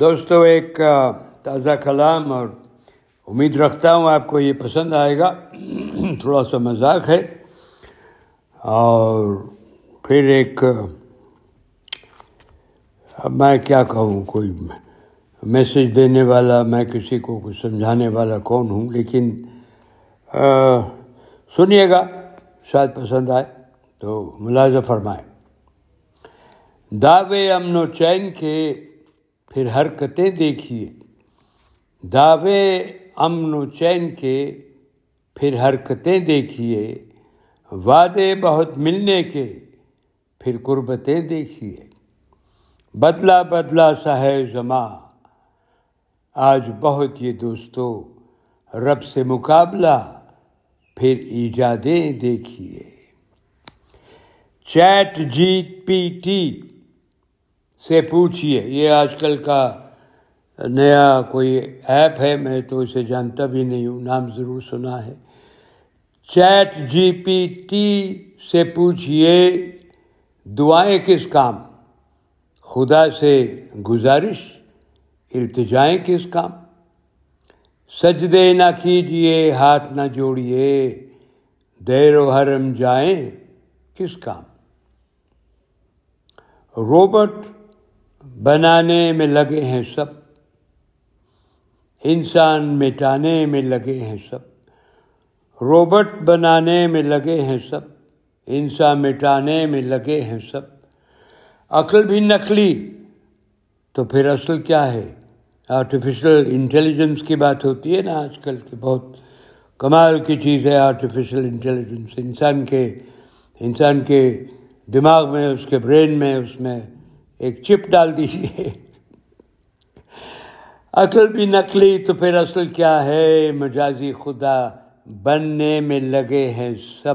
دوستو، ایک تازہ کلام اور امید رکھتا ہوں آپ کو یہ پسند آئے گا۔ تھوڑا سا مذاق ہے۔ اور پھر ایک اب میں کیا کہوں؟ کوئی میسج دینے والا، میں کسی کو کچھ سمجھانے والا کون ہوں؟ لیکن سنیے گا، شاید پسند آئے تو ملازہ فرمائے دعوے امن و چین کے پھر حرکتیں دیکھیے۔ دعوے امن و چین کے پھر حرکتیں دیکھیے۔ وعدے بہت ملنے کے پھر قربتیں دیکھیے۔ بدلا بدلا سا ہے زماں آج بہت یہ دوستو، رب سے مقابلہ پھر ایجادیں دیکھیے۔ چیٹ جی پی ٹی سے پوچھیے یہ آج کل کا نیا کوئی ایپ ہے، میں تو اسے جانتا بھی نہیں ہوں، نام ضرور سنا ہے۔ چیٹ جی پی ٹی سے پوچھئے، دعائیں کس کام؟ خدا سے گزارش، التجائیں کس کام؟ سجدے نہ کیجیے، ہاتھ نہ جوڑیے دیر و حرم جائیں، کس کام؟ روبٹ بنانے میں لگے ہیں سب، انسان مٹانے میں لگے ہیں سب روبٹ بنانے میں لگے ہیں سب، انسان مٹانے میں لگے ہیں سب۔ عقل بھی نقلی، تو پھر اصل کیا ہے؟ آرٹیفیشل انٹیلیجنس کی بات ہوتی ہے نا آج کل کی، بہت کمال کی چیز ہے آرٹیفیشل انٹیلیجنس انسان کے انسان کے دماغ میں، اس کے برین میں، اس میں ایک چپ ڈال دیجیے عقل بھی نقلی تو پھر اصل کیا ہے؟ مجازی خدا بننے میں لگے ہیں سب۔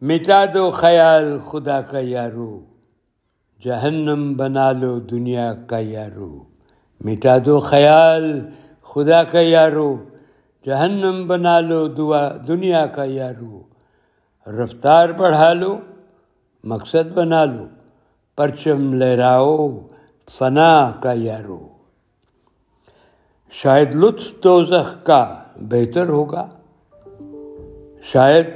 مٹا دو خیال خدا کا یارو۔ جہنم بنا لو دنیا کا یارو۔ مٹا دو خیال خدا کا یارو۔ جہنم بنا لو دعا دنیا کا یارو۔ رفتار بڑھا لو۔ مقصد بنا لو پرچم لہراؤ فنا کا یارو۔ شاید لطف دوزخ کا بہتر ہوگا۔ شاید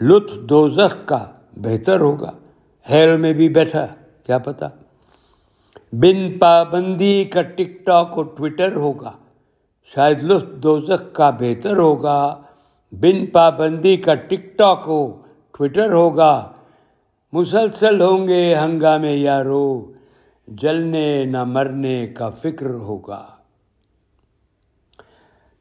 لطف دوزخ کا بہتر ہوگا۔ ہیل میں بھی بیٹھا، کیا پتا بن پابندی کا ٹک ٹاک اور ٹویٹر ہوگا۔ شاید لطف دوزخ کا بہتر ہوگا۔ بن پابندی کا ٹک ٹاک ہو ٹویٹر ہوگا۔ مسلسل ہوں گے ہنگامے یارو جلنے نہ مرنے کا فکر ہوگا۔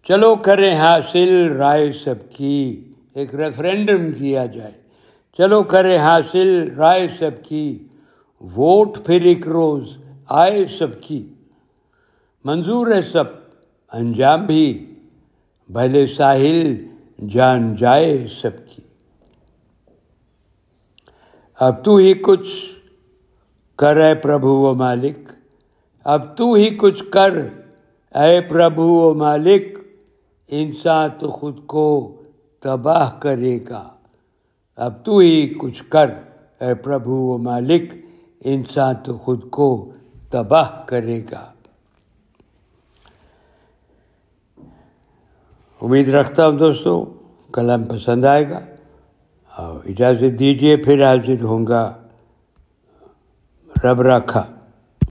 چلو کریں حاصل، رائے سب کی، ایک ریفرینڈم کیا جائے۔ چلو کریں حاصل، رائے سب کی۔ ووٹ پھر ایک روز، آئے سب کی۔ منظور ہے سب، انجام بھی۔ بھلے ساحل، جان جائے سب کی۔ اب تو ہی کچھ کر اے پربھو و مالک۔ اب تو ہی کچھ کر اے پربھو و مالک۔ انسان تو خود کو تباہ کرے گا۔ اب تو ہی کچھ کر اے پربھو و مالک۔ انسان تو خود کو تباہ کرے گا۔ امید رکھتا ہوں دوستوں کلام پسند آئے گا۔ اجازت دیجیے پھر حاضر ہوں گا۔ رب رکھا